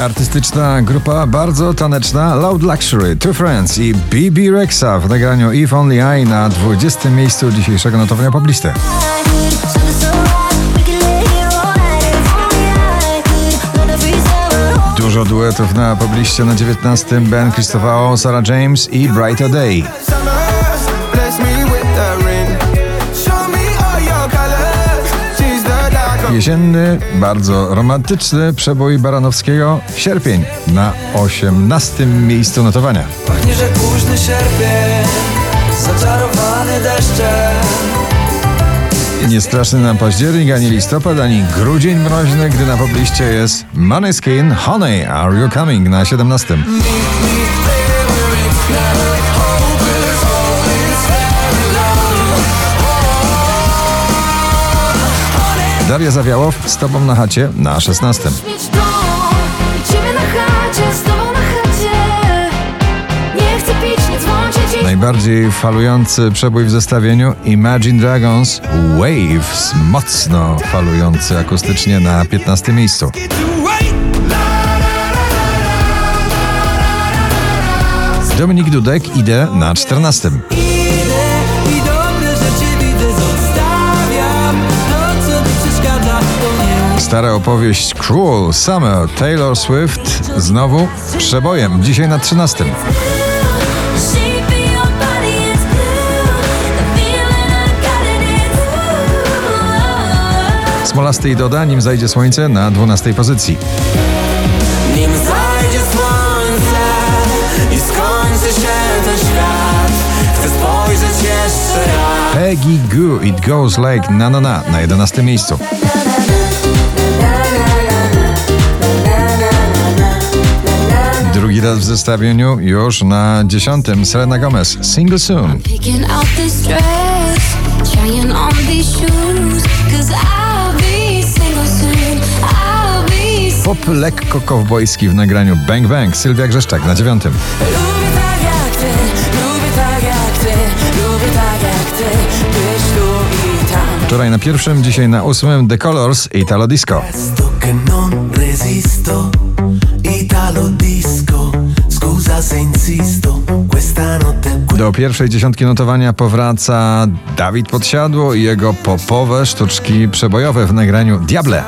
Artystyczna grupa bardzo taneczna Loud Luxury, Two Friends i BB Rexa w nagraniu If Only I na 20. miejscu dzisiejszego notowania poblisty. Dużo duetów na pobliście na 19. Ben Christopher, Sarah James i Brighter Day. Jesienny, bardzo romantyczny przebój Baranowskiego Sierpień na 18. miejscu notowania. Że późny sierpień Zaczarowany deszczem Nie straszny nam październik, ani listopad, ani grudzień mroźny, gdy na pobliście jest Maneskin Honey, Are You Coming na 17. Daria Zawiałow z Tobą na chacie na 16. mieć dom i ciebie na chacie, z tobą na chacie. Nie chcę pić, nie dzwonić dziś. Najbardziej falujący przebój w zestawieniu Imagine Dragons Waves, mocno falujący akustycznie na 15 miejscu. Dominik Dudek idę na 14. Stara opowieść Cruel Summer Taylor Swift znowu przebojem, dzisiaj na 13. Shape of your body is blue. The feeling I got it is Smolasty i Doda, nim zajdzie słońce na 12 pozycji. Nim zajdzie słońce I skończy się ten świat Chcę spojrzeć jeszcze raz Peggy Goo It Goes Like Na Na Na na 11 miejscu. Drugi raz w zestawieniu już na 10. Selena Gomez Single Soon. Pop lekko kowbojski w nagraniu Bang Bang Sylwia Grzeszczak na 9. Lubię tak tak tak Wczoraj na pierwszym, dzisiaj na 8. The Colors Italo Disco. Do pierwszej dziesiątki notowania powraca Dawid Podsiadło i jego popowe sztuczki przebojowe w nagraniu Diable.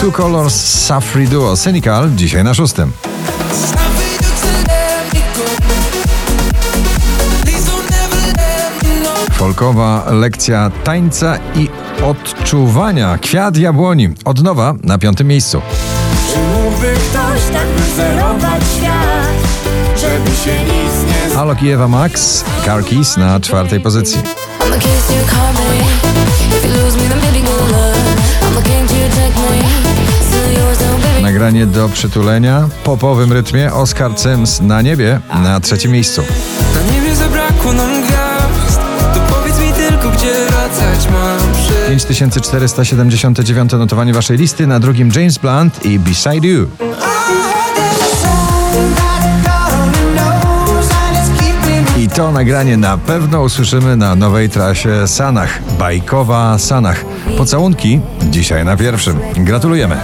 Two Colors Safri Duo Cynical dzisiaj na szóstym. Folkowa lekcja tańca i odczuwania. Kwiat jabłoni. Od nowa na piątym miejscu. Mógłby ktoś tak wyzerować świat, żeby się nic nie Alok i Ewa Max. Car Keys na czwartej pozycji. Nagranie do przytulenia. Popowym rytmie Oscar Sims na niebie na trzecim miejscu. Na niebie zabrakło nam tylko, gdzie wracać mam przy 5479 notowanie waszej listy. Na drugim James Blunt i Beside You. I to nagranie na pewno usłyszymy na nowej trasie Sanach. Bajkowa Sanach. Pocałunki dzisiaj na pierwszym. Gratulujemy.